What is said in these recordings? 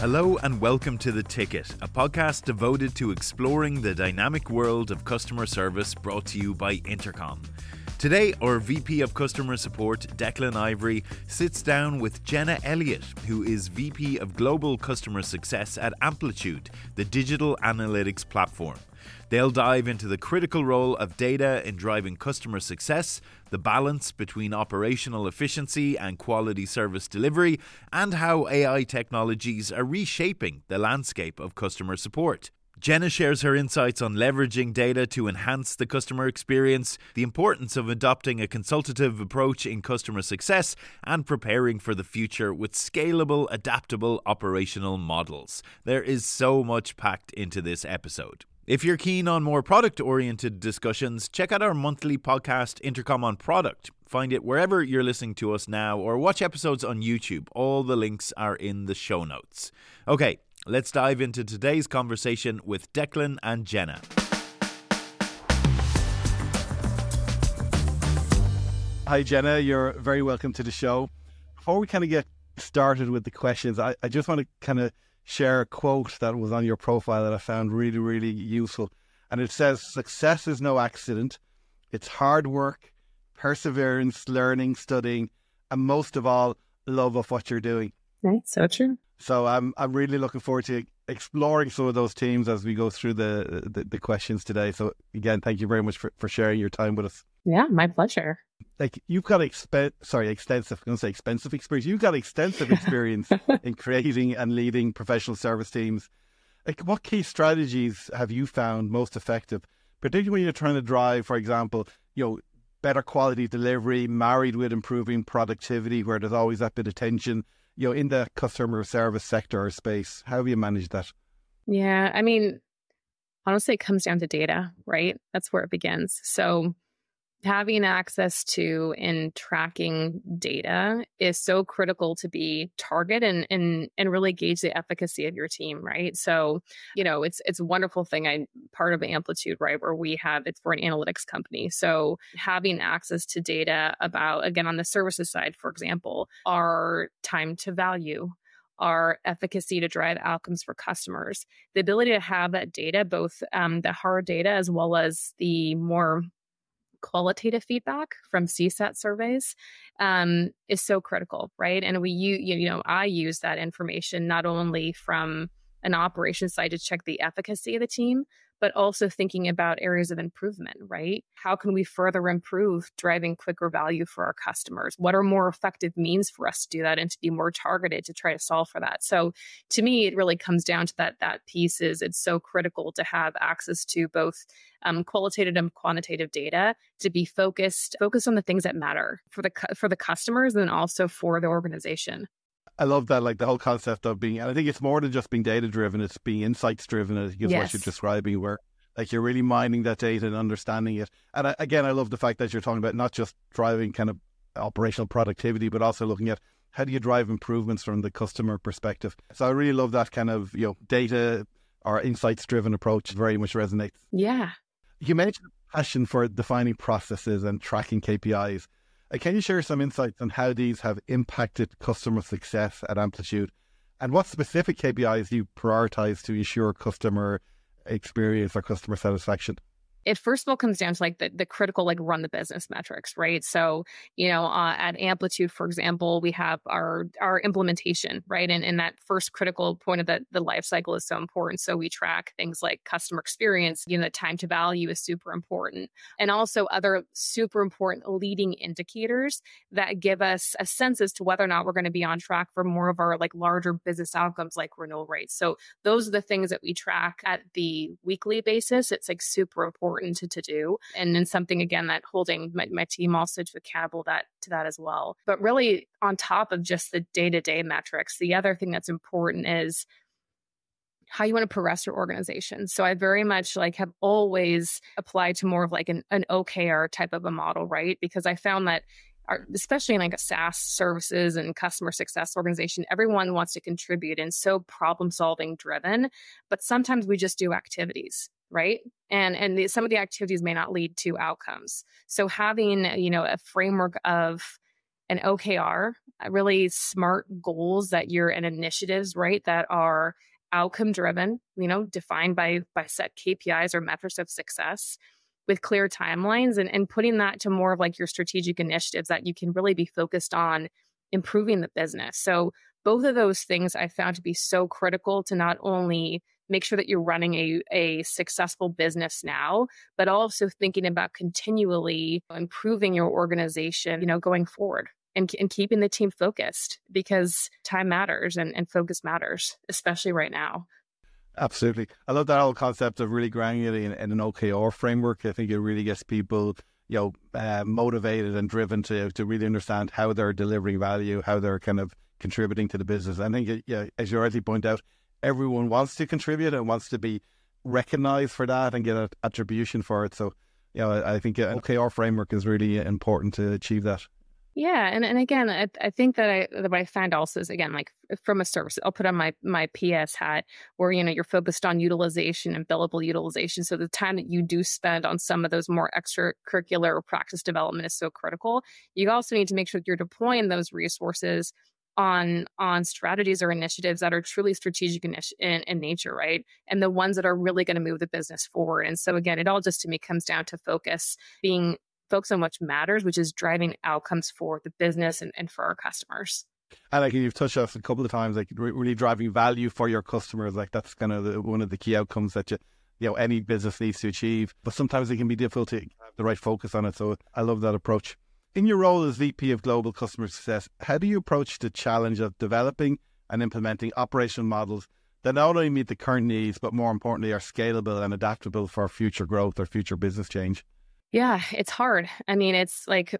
Hello and welcome to The Ticket, a podcast devoted to exploring the dynamic world of customer service brought to you by Intercom. Today, our VP of Customer Support, Declan Ivory, sits down with Jenna Elliott, who is VP of Global Customer Success at Amplitude, the digital analytics platform. They'll dive into the critical role of data in driving customer success, the balance between operational efficiency and quality service delivery, and how AI technologies are reshaping the landscape of customer support. Jenna shares her insights on leveraging data to enhance the customer experience, the importance of adopting a consultative approach in customer success, and preparing for the future with scalable, adaptable operational models. There is so much packed into this episode. If you're keen on more product oriented discussions, check out our monthly podcast, Intercom on Product. Find it wherever you're listening to us now or watch episodes on YouTube. All the links are in the show notes. Okay, let's dive into today's conversation with Declan and Jenna. Hi, Jenna. You're very welcome to the show. Before we kind of get started with the questions, I, I just want to kind of share a quote that was on your profile that I found really, really useful. And it says, Success is no accident. It's hard work, perseverance, learning, studying, and most of all, love of what you're doing. Right, so true. So I'm I'm really looking forward to exploring some of those teams as we go through the, the, the questions today. So again, thank you very much for, for sharing your time with us. Yeah, my pleasure. Like you've got exp- sorry, extensive. I'm going to say expensive experience. You've got extensive experience in creating and leading professional service teams. Like, what key strategies have you found most effective, particularly when you're trying to drive, for example, you know, better quality delivery married with improving productivity, where there's always that bit of tension you know, in the customer service sector or space? How have you managed that? Yeah, I mean, honestly, it comes down to data, right? That's where it begins. So having access to and tracking data is so critical to be target and and and really gauge the efficacy of your team right so you know it's it's a wonderful thing i part of amplitude right where we have it's for an analytics company so having access to data about again on the services side for example our time to value our efficacy to drive outcomes for customers. The ability to have that data, both um, the hard data as well as the more qualitative feedback from CSAT surveys um, is so critical, right? And we, you, you know, I use that information not only from an operations side to check the efficacy of the team, but also thinking about areas of improvement, right? How can we further improve driving quicker value for our customers? What are more effective means for us to do that and to be more targeted to try to solve for that? So to me, it really comes down to that that piece is it's so critical to have access to both um, qualitative and quantitative data to be focused focused on the things that matter for the for the customers and also for the organization. I love that, like the whole concept of being, and I think it's more than just being data driven, it's being insights driven, I think is yes. what you're describing, where like you're really mining that data and understanding it. And I, again, I love the fact that you're talking about not just driving kind of operational productivity, but also looking at how do you drive improvements from the customer perspective. So I really love that kind of, you know, data or insights driven approach very much resonates. Yeah. You mentioned passion for defining processes and tracking KPIs. Uh, can you share some insights on how these have impacted customer success at Amplitude? And what specific KPIs do you prioritize to ensure customer experience or customer satisfaction? It first of all comes down to like the, the critical like run the business metrics right? So you know uh, at amplitude for example we have our our implementation right? And, and that first critical point of the, the life cycle is so important. So we track things like customer experience you know the time to value is super important and also other super important leading indicators that give us a sense as to whether or not we're going to be on track for more of our like larger business outcomes like renewal rates. So those are the things that we track at the weekly basis. It's like super important to, to do. And then something again that holding my, my team also to accountable that to that as well. But really on top of just the day-to-day metrics, the other thing that's important is how you want to progress your organization. So I very much like have always applied to more of like an, an OKR type of a model, right? Because I found that our, especially in like a SaaS services and customer success organization, everyone wants to contribute and so problem solving driven. But sometimes we just do activities right and and the, some of the activities may not lead to outcomes so having you know a framework of an OKR, uh, really smart goals that you're in initiatives, right? That are outcome driven, you know, defined by by set KPIs or metrics of success with clear timelines and, and putting that to more of like your strategic initiatives that you can really be focused on improving the business. So both of those things I found to be so critical to not only make sure that you're running a, a successful business now, but also thinking about continually improving your organization, you know, going forward and, and keeping the team focused because time matters and, and focus matters, especially right now. Absolutely. I love that whole concept of really it in, in, an OKR framework. I think it really gets people, you know, uh, motivated and driven to to really understand how they're delivering value, how they're kind of contributing to the business. I think, yeah, as you rightly point out, everyone wants to contribute and wants to be recognized for that and get an attribution for it. So, you know, I think an OKR framework is really important to achieve that. Yeah, and, and again, I, I think that I that what I find also is again like from a service, I'll put on my my PS hat where you know you're focused on utilization and billable utilization. So the time that you do spend on some of those more extracurricular practice development is so critical. You also need to make sure that you're deploying those resources on on strategies or initiatives that are truly strategic in, in, in nature right and the ones that are really going to move the business forward and so again it all just to me comes down to focus being focused on what matters which is driving outcomes for the business and, and for our customers and like you've touched on a couple of times, like really driving value for your customers, like that's kind of the, one of the key outcomes that you, you know, any business needs to achieve. But sometimes it can be difficult to have the right focus on it. So I love that approach. In your role as VP of Global Customer Success, how do you approach the challenge of developing and implementing operational models that not only meet the current needs, but more importantly, are scalable and adaptable for future growth or future business change? Yeah, it's hard. I mean, it's like,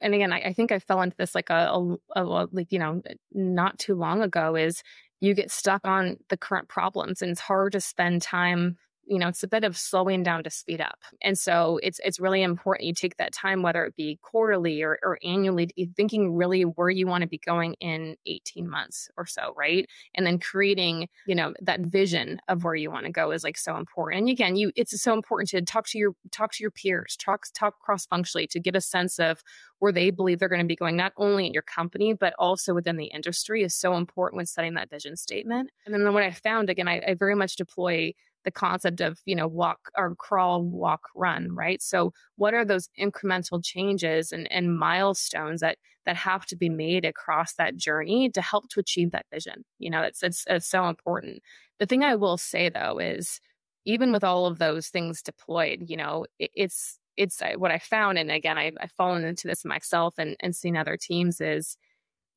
and again, I, I think I fell into this like a, a, a, like, you know, not too long ago is you get stuck on the current problems and it's hard to spend time you know it's a bit of slowing down to speed up. And so it's it's really important you take that time whether it be quarterly or, or annually thinking really where you want to be going in 18 months or so right? And then creating you know that vision of where you want to go is like so important. And again you it's so important to talk to your talk to your peers talk talk cross functionally to get a sense of where they believe they're going to be going not only in your company but also within the industry is so important when setting that vision statement. And then what i found again I, I very much deploy the concept of you know walk or crawl walk run right? So what are those incremental changes and, and milestones that that have to be made across that journey to help to achieve that vision? You know it's it's, it's so important. The thing i will say though is even with all of those things deployed you know it, it's it's uh, what i found and again I, i've fallen into this myself and, and seen other teams is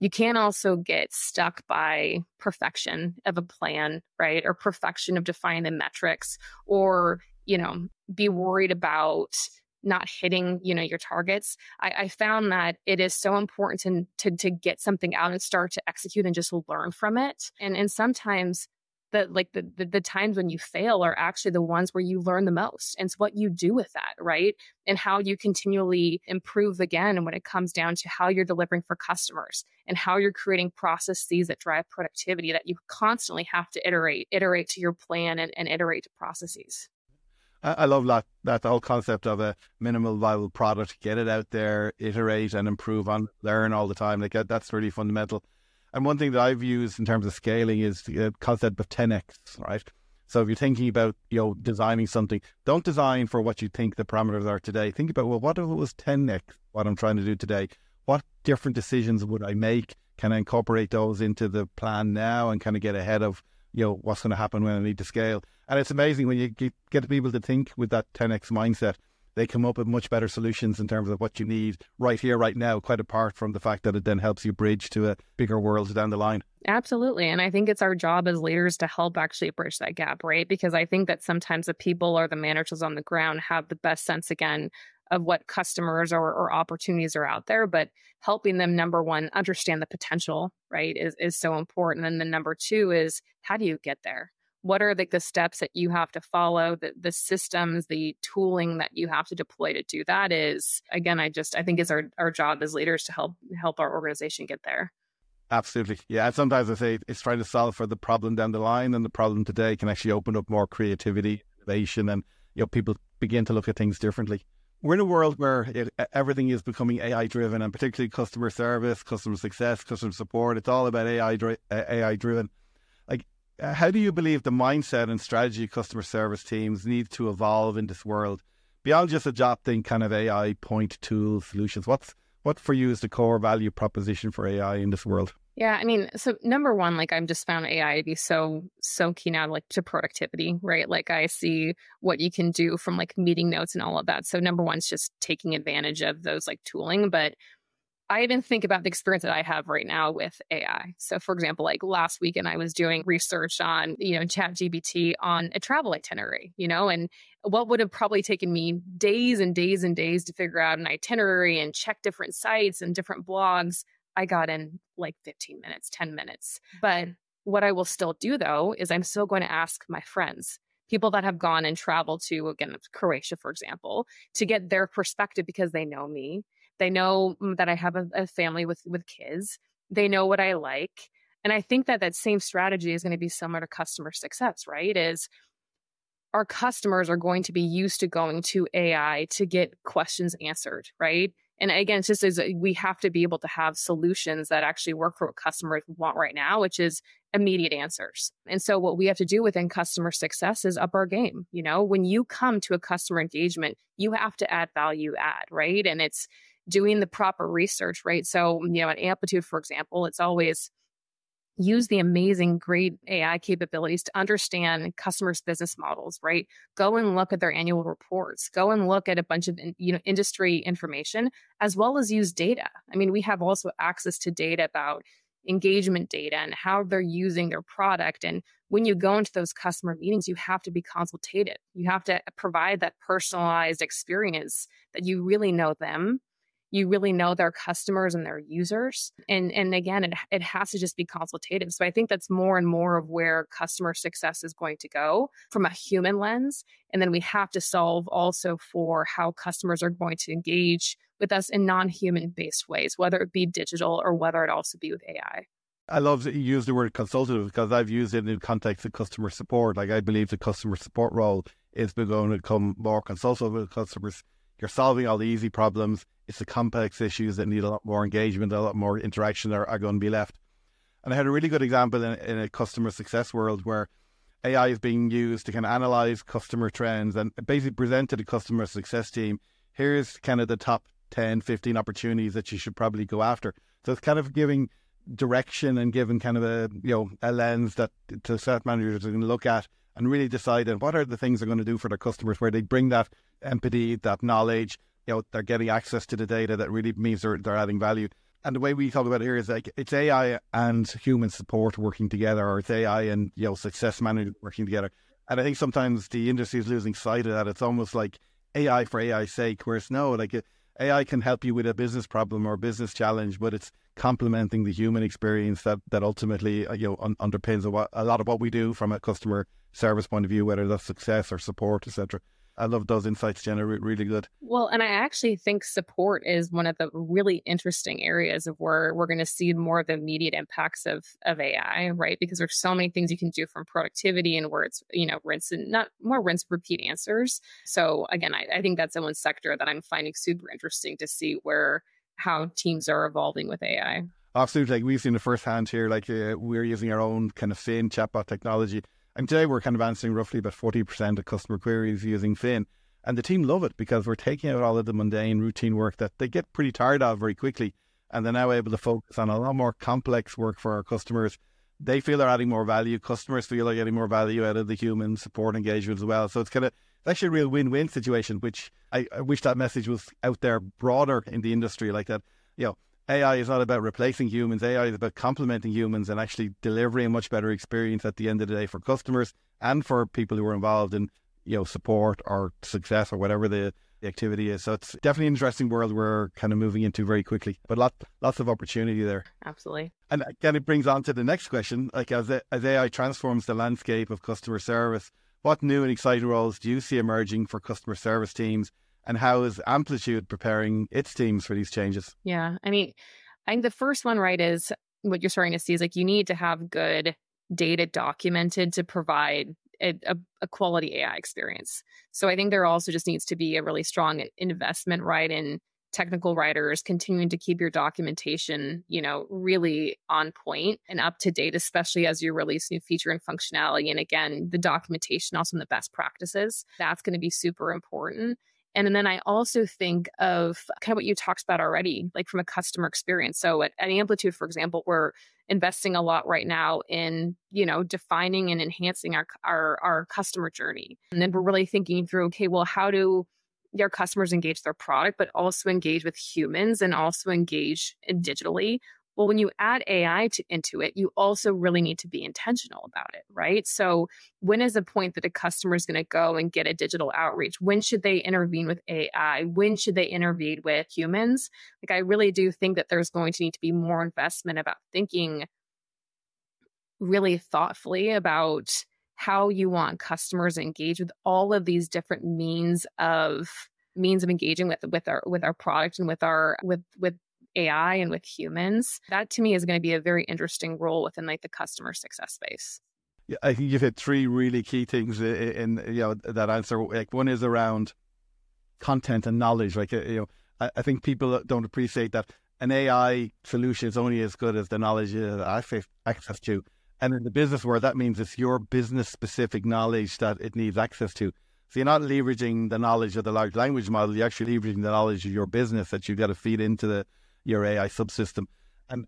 you can also get stuck by perfection of a plan, right? Or perfection of defining the metrics, or, you know, be worried about not hitting you know your targets I, I, found that it is so important to, to to get something out and start to execute and just learn from it and and sometimes that like the, the, the times when you fail are actually the ones where you learn the most and it's what you do with that right and how you continually improve again and when it comes down to how you're delivering for customers and how you're creating processes that drive productivity that you constantly have to iterate iterate to your plan and, and iterate to processes I love that that whole concept of a minimal viable product. Get it out there, iterate and improve on, learn all the time. Like that's really fundamental. And one thing that I've used in terms of scaling is the uh, concept of 10x, right? So if you're thinking about, you know, designing something, don't design for what you think the parameters are today. Think about, well, what if it was 10x what I'm trying to do today? What different decisions would I make? Can I incorporate those into the plan now and kind of get ahead of, you know, what's going to happen when I need to scale? And it's amazing when you get, get people to think with that 10x mindset they come up with much better solutions in terms of what you need right here, right now, quite apart from the fact that it then helps you bridge to a bigger world down the line. Absolutely. And I think it's our job as leaders to help actually bridge that gap, right? Because I think that sometimes the people or the managers on the ground have the best sense again of what customers or, or opportunities are out there, but helping them, number one, understand the potential, right, is, is so important. And then number two is how do you get there? What are the, the steps that you have to follow the, the systems the tooling that you have to deploy to do that is again i just i think is our, our job as leaders to help help our organization get there absolutely yeah sometimes i say it's trying to solve for the problem down the line and the problem today can actually open up more creativity innovation and you know people begin to look at things differently we're in a world where it, everything is becoming AI driven, and particularly customer service, customer success, customer support. It's all about AI dri- AI driven. Like, uh, how do you believe the mindset and strategy customer service teams need to evolve in this world beyond just adopting kind of AI point tool solutions? What's what for you is the core value proposition for AI in this world? Yeah, I mean, so number one, like I'm just found AI to be so so key now, like to productivity, right? Like I see what you can do from like meeting notes and all of that. So number one is just taking advantage of those like tooling, but I even think about the experience that I have right now with AI. So, for example, like last weekend, I was doing research on, you know, Chat GPT on a travel itinerary, you know, and what would have probably taken me days and days and days to figure out an itinerary and check different sites and different blogs I got in like 15 minutes, 10 minutes. But what I will still do though is I'm still going to ask my friends, people that have gone and traveled to, again, Croatia, for example, to get their perspective because they know me. They know mm, that I have a, a family with, with kids. They know what I like. And I think that that same strategy is going to be similar to customer success, right? Is our customers are going to be used to going to AI to get questions answered, right? And again, it's just as we have to be able to have solutions that actually work for what customers want right now, which is immediate answers. And so what we have to do within customer success is up our game. You know, when you come to a customer engagement, you have to add value add, right? And it's doing the proper research, right? So, mm, you know, at Amplitude, for example, it's always use the amazing, great AI capabilities to understand customers' business models, right? Go and look at their annual reports. Go and look at a bunch of you know industry information as well as use data. I mean, we have also access to data about engagement data and how they're using their product. And when you go into those customer meetings, you have to be consultative. You have to provide that personalized experience that you really know them you really know their customers and their users. And and again, it it has to just be consultative. So I think that's more and more of where customer success is going to go from a human lens. And then we have to solve also for how customers are going to engage with us in non-human based ways, whether it be digital or whether it also be with AI. I love that you use the word consultative because I've used it in the context of customer support. Like I believe the customer support role is going to become more consultative with customers. You're solving all the easy problems it's the complex issues that need a lot more engagement, a lot more interaction are, are going to be left. And I had a really good example in, in a customer success world where AI is being used to kind of analyze customer trends and basically present to the customer success team here's kind of the top 10, 15 opportunities that you should probably go after. So it's kind of giving direction and giving kind of a you know a lens that to set managers are going to look at and really decide on what are the things they're going to do for their customers where they bring that empathy, that knowledge, you know they're getting access to the data that really means they're they're adding value. And the way we talk about it here is like it's AI and human support working together, or it's AI and you know success management working together. And I think sometimes the industry is losing sight of that. It's almost like AI for AI's sake, whereas no, like AI can help you with a business problem or business challenge, but it's complementing the human experience that that ultimately uh, you know un- underpins a, a lot of what we do from a customer service point of view, whether that's success or support, etc. I love those insights, Jenna. Really good. Well, and I actually think support is one of the really interesting areas of where we're going to see more of the immediate impacts of of AI, right? Because there's so many things you can do from productivity and where it's you know rinse and not more rinse repeat answers. So again, I, I think that's the one sector that I'm finding super interesting to see where how teams are evolving with AI. Absolutely, like we've seen the firsthand here. Like uh, we're using our own kind of same chatbot technology and today we're kind of answering roughly about 40% of customer queries using Fin. And the team love it because we're taking out all of the mundane routine work that they get pretty tired of very quickly. And they're now able to focus on a lot more complex work for our customers. They feel they're adding more value. Customers feel they're getting more value out of the human support engagement as well. So it's kind of it's actually a real win-win situation, which I, I wish that message was out there broader in the industry like that. You know, AI is not about replacing humans. AI is about complementing humans and actually delivering a much better experience at the end of the day for customers and for people who are involved in, you know, support or success or whatever the, activity is. So it's definitely an interesting world we're kind of moving into very quickly, but lot, lots of opportunity there. Absolutely. And again, it brings on to the next question. Like as, as AI transforms the landscape of customer service, what new and exciting roles do you see emerging for customer service teams and how is Amplitude preparing its teams for these changes? Yeah. I mean, I think the first one, right, is what you're starting to see is like you need to have good data documented to provide a, a, quality AI experience. So I think there also just needs to be a really strong investment, right, in technical writers continuing to keep your documentation, you know, really on point and up to date, especially as you release new feature and functionality. And again, the documentation, also in the best practices, that's going to be super important. And then I also think of kind of what you talked about already, like from a customer experience. So at, at Amplitude, for example, we're investing a lot right now in, you know, defining and enhancing our, our, our customer journey. And then we're really thinking through, okay, well, how do your customers engage their product, but also engage with humans and also engage digitally well, when you add AI to, into it, you also really need to be intentional about it, right? So, when is the point that a customer is going to go and get a digital outreach? When should they intervene with AI? When should they intervene with humans? Like, I really do think that there's going to need to be more investment about thinking really thoughtfully about how you want customers engage with all of these different means of means of engaging with with our with our product and with our with with AI and with humans, that to me is going to be a very interesting role within like the customer success space. Yeah, I think you've hit three really key things in, in you know that answer. Like one is around content and knowledge. Like uh, you know, I, I think people don't appreciate that an AI solution is only as good as the knowledge that it has access to. And in the business world, that means it's your business specific knowledge that it needs access to. So you're not leveraging the knowledge of the large language model, you're actually leveraging the knowledge of your business that you've got to feed into the your AI subsystem. And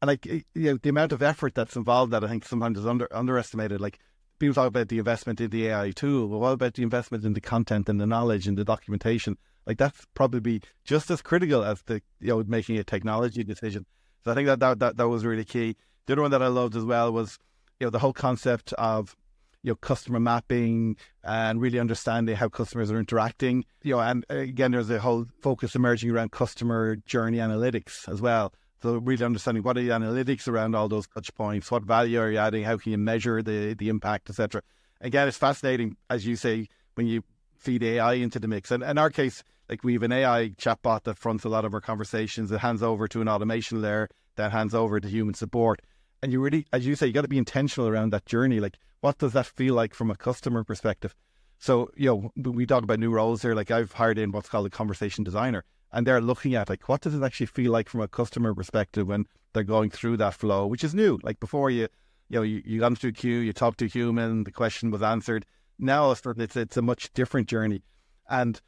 and like you know, the amount of effort that's involved that I think sometimes is under underestimated. Like people talk about the investment in the AI tool, but what about the investment in the content and the knowledge and the documentation? Like that's probably just as critical as the you know making a technology decision. So I think that that that, that was really key. The other one that I loved as well was you know the whole concept of you know customer mapping and really understanding how customers are interacting. You know, and uh, again, there's a whole focus emerging around customer journey analytics as well. So really understanding what are the analytics around all those touch points, what value are you adding, how can you measure the the impact, etc. Again, it's fascinating as you say when you feed AI into the mix. And in our case, like we have an AI chatbot that fronts a lot of our conversations. It hands over to an automation layer that hands over to human support. And you really, as you say, you got to be intentional around that journey. Like what does that feel like from a customer perspective? So, you know, we talk about new roles here. Like I've hired in what's called a conversation designer, and they're looking at like what does it actually feel like from a customer perspective when they're going through that flow, which is new. Like before, you you know you, you got into a queue, you talked to a human, the question was answered. Now it's it's a much different journey, and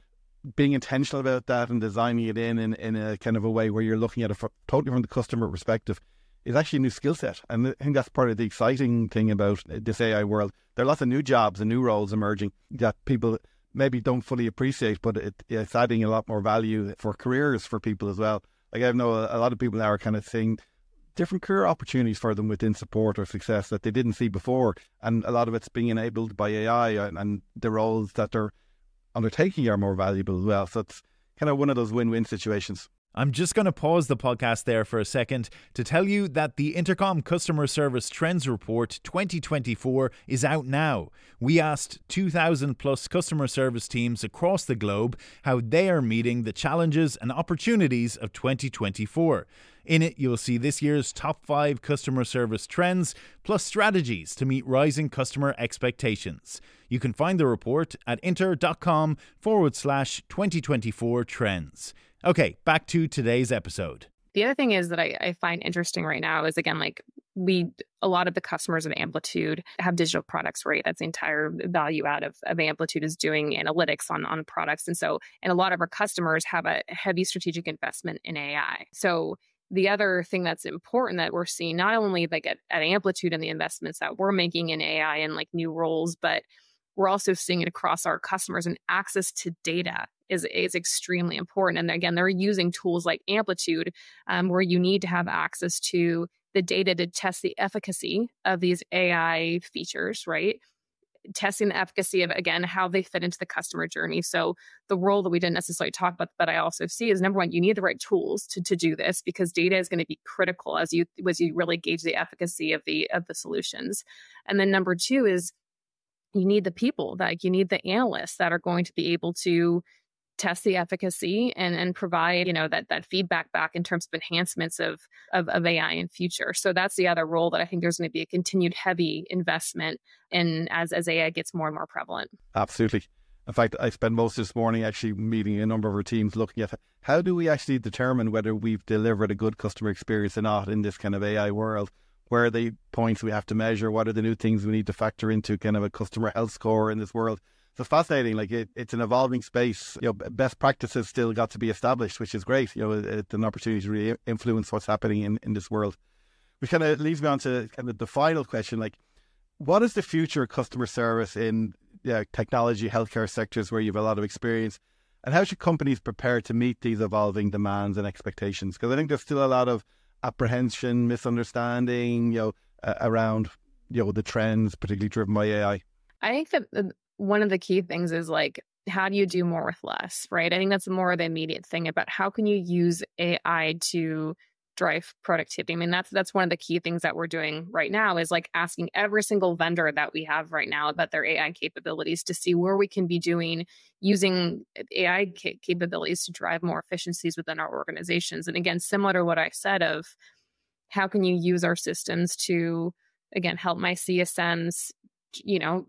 being intentional about that and designing it in in, in a kind of a way where you're looking at it from, totally from the customer perspective is actually a new skill set. And I think that's part of the exciting thing about this AI world. There are lots of new jobs and new roles emerging that people maybe don't fully appreciate, but it, it's adding a lot more value for careers for people as well. Like I know a, lot of people now are kind of seeing different career opportunities for them within support or success that they didn't see before. And a lot of it's being enabled by AI and, and the roles that they're undertaking are more valuable as well. So it's kind of one of those win-win situations. I'm just going to pause the podcast there for a second to tell you that the Intercom Customer Service Trends Report 2024 is out now. We asked 2,000 plus customer service teams across the globe how they are meeting the challenges and opportunities of 2024. In it, you'll see this year's top five customer service trends, plus strategies to meet rising customer expectations. You can find the report at inter.com forward slash 2024 trends. Okay, back to today's episode. The other thing is that I, I, find interesting right now is again, like we, a lot of the customers of Amplitude have digital products, right? That's the entire value out of, of Amplitude is doing analytics on, on products. And so, and a lot of our customers have a heavy strategic investment in AI. So the other thing that's important that we're seeing, not only like at, at Amplitude and the investments that we're making in AI and like new roles, but we're also seeing it across our customers and access to data is, is extremely important. And again, they're using tools like Amplitude, um, where you need to have access to the data to test the efficacy of these AI features, right? Testing the efficacy of, again, how they fit into the customer journey. So, the role that we didn't necessarily talk about, but I also see is number one, you need the right tools to, to do this because data is going to be critical as you as you really gauge the efficacy of the of the solutions. And then number two is you need the people that you need the analysts that are going to be able to test the efficacy and and provide you know that that feedback back in terms of enhancements of, of of AI in future. So that's the other role that I think there's going to be a continued heavy investment in as as AI gets more and more prevalent. Absolutely. In fact, I spent most of this morning actually meeting a number of our teams looking at how do we actually determine whether we've delivered a good customer experience or not in this kind of AI world. Where are the points we have to measure? What are the new things we need to factor into kind of a customer health score in this world? So fascinating. Like it, it's an evolving space. You know, best practices still got to be established, which is great. You know, it's an opportunity to really influence what's happening in, in this world. Which kind of leads me on to kind of the final question. Like, what is the future of customer service in yeah, technology, healthcare sectors where you have a lot of experience? And how should companies prepare to meet these evolving demands and expectations? Because I think there's still a lot of apprehension, misunderstanding, you know, uh, around you know the trends, particularly driven by AI. I think that one of the key things is like, how do you do more with less, right? I think that's more the immediate thing about how can you use AI to drive productivity. I mean, that's that's one of the key things that we're doing right now is like asking every single vendor that we have right now about their AI capabilities to see where we can be doing using AI capabilities to drive more efficiencies within our organizations. And again, similar to what I said of how can you use our systems to again help my CSMs, you know,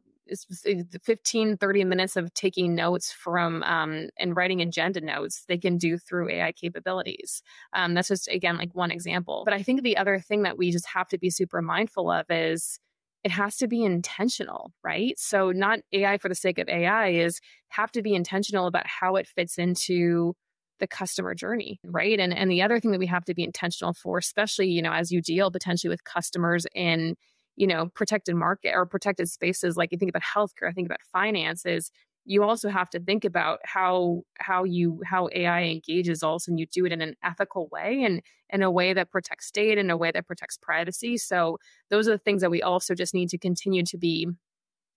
15 30 minutes of taking notes from um, and writing agenda notes they can do through ai capabilities. Um, that's just again like one example. But i think the other thing that we just have to be super mindful of is it has to be intentional right? So not ai for the sake of ai is have to be intentional about how it fits into the customer journey right? And and the other thing that we have to be intentional for especially you know as you deal potentially with customers in you know, protected market or protected spaces, like you think about healthcare, I think about finances, you also have to think about how how you how AI engages also and you do it in an ethical way and in a way that protects state in a way that protects privacy. So those are the things that we also just need to continue to be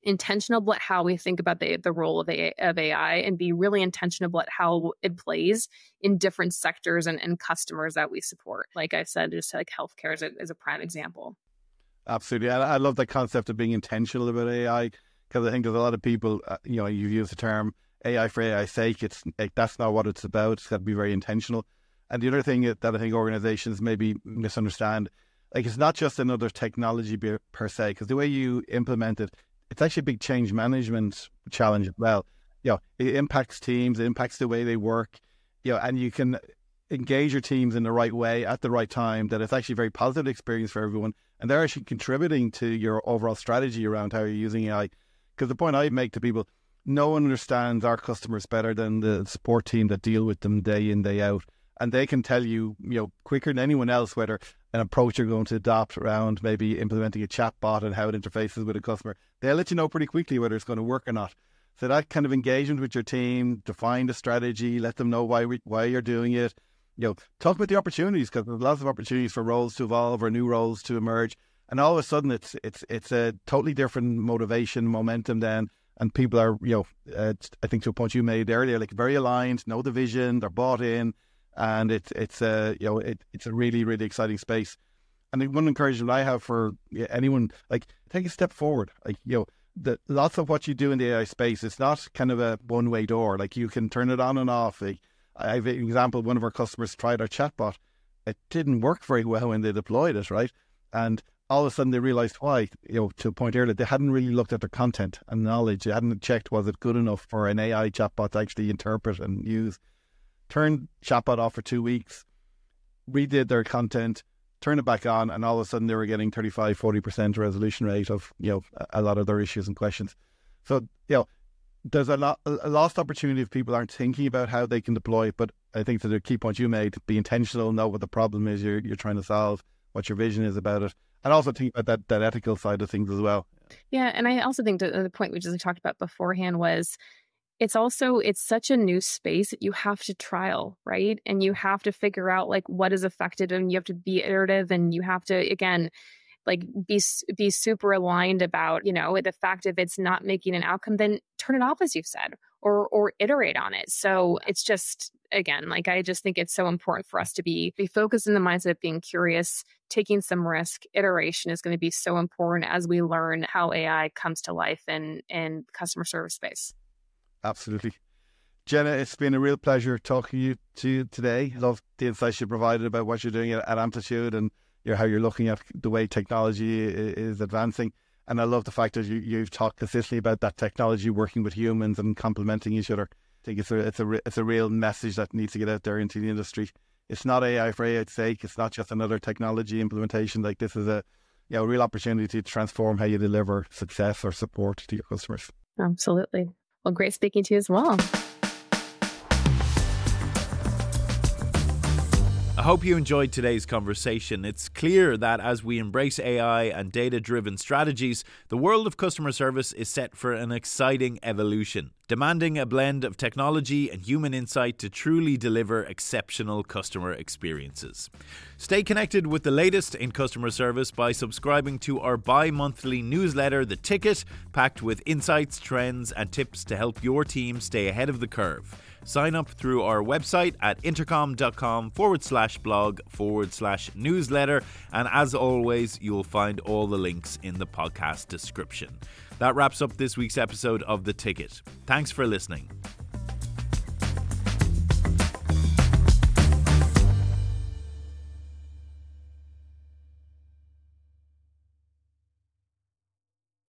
intentional about how we think about the the role of, a, of AI and be really intentional about how it plays in different sectors and, and customers that we support. Like I said, just like healthcare is a, is a prime example. Absolutely. I, I love that concept of being intentional about AI because I think there's a lot of people, uh, you know, you use the term AI for AI's sake. It's like, that's not what it's about. It's got to be very intentional. And the other thing that I think organizations maybe misunderstand, like it's not just another technology per se, because the way you implement it, it's actually a big change management challenge as well. You know, it impacts teams, it impacts the way they work, you know, and you can engage your teams in the right way at the right time that it's actually a very positive experience for everyone and they're actually contributing to your overall strategy around how you're using AI. Because the point I make to people, no one understands our customers better than the support team that deal with them day in day out, and they can tell you, you know, quicker than anyone else whether an approach you're going to adopt around maybe implementing a chat bot and how it interfaces with a customer. They'll let you know pretty quickly whether it's going to work or not. So that kind of engagement with your team, define the strategy, let them know why we, why you're doing it, you know, talk about the opportunities because there's lots of opportunities for roles to evolve or new roles to emerge, and all of a sudden it's it's it's a totally different motivation, momentum then, and people are you know, uh, I think to a point you made earlier, like very aligned, know the vision, they're bought in, and it's it's a you know it, it's a really really exciting space. And one encouragement I have for anyone, like take a step forward, like you know. The, lots of what you do in the AI space, it's not kind of a one way door. Like you can turn it on and off. Like, I have an example. One of our customers tried our chatbot. It didn't work very well when they deployed it, right? And all of a sudden they realized why. You know, to a point earlier, they hadn't really looked at their content and knowledge. They hadn't checked was it good enough for an AI chatbot to actually interpret and use. Turned chatbot off for two weeks, redid their content, turned it back on, and all of a sudden they were getting 35, 40% resolution rate of, you know, a lot of their issues and questions. So, you know, there's a, lot, a lost opportunity if people aren't thinking about how they can deploy it. But I think to the key point you made, be intentional, know what the problem is you're you're trying to solve, what your vision is about it, and also think about that that ethical side of things as well. Yeah, and I also think uh, the point we just talked about beforehand was it's also it's such a new space that you have to trial right and you have to figure out like what is effective and you have to be iterative and you have to again like be be super aligned about you know the fact if it's not making an outcome then turn it off as you've said or or iterate on it. So it's just again like i just think it's so important for us to be be focused in the mindset of being curious. Taking some risk iteration is going to be so important as we learn how ai comes to life in in customer service space. Absolutely. Jenna, it's been a real pleasure talking to you, today. Love the insights you provided about what you're doing at, at Amplitude and your, how you're looking at the way technology is advancing. And I love the fact that you, you've talked consistently about that technology working with humans and complementing each other. I think it's a it's a it's a real message that needs to get out there into the industry. It's not AI for AI's sake. It's not just another technology implementation. Like this is a you know, a real opportunity to transform how you deliver success or support to your customers. Absolutely. Well, great speaking to you as well. Hope you enjoyed today's conversation. It's clear that as we embrace AI and data driven strategies, the world of customer service is set for an exciting evolution, demanding a blend of technology and human insight to truly deliver exceptional customer experiences. Stay connected with the latest in customer service by subscribing to our bi monthly newsletter, The Ticket, packed with insights, trends, and tips to help your team stay ahead of the curve. Sign up through our website at intercom.com forward slash blog forward slash newsletter. And as always, you'll find all the links in the podcast description. That wraps up this week's episode of The Ticket. Thanks for listening.